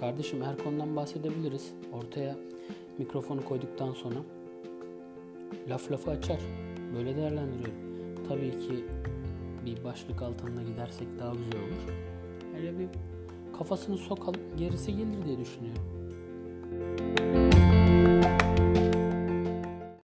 kardeşim Erkon'dan bahsedebiliriz. Ortaya mikrofonu koyduktan sonra laf lafı açar. Böyle değerlendiriyorum. Tabii ki bir başlık altında gidersek daha güzel olur. Öyle bir kafasını sokalım gerisi gelir diye düşünüyorum.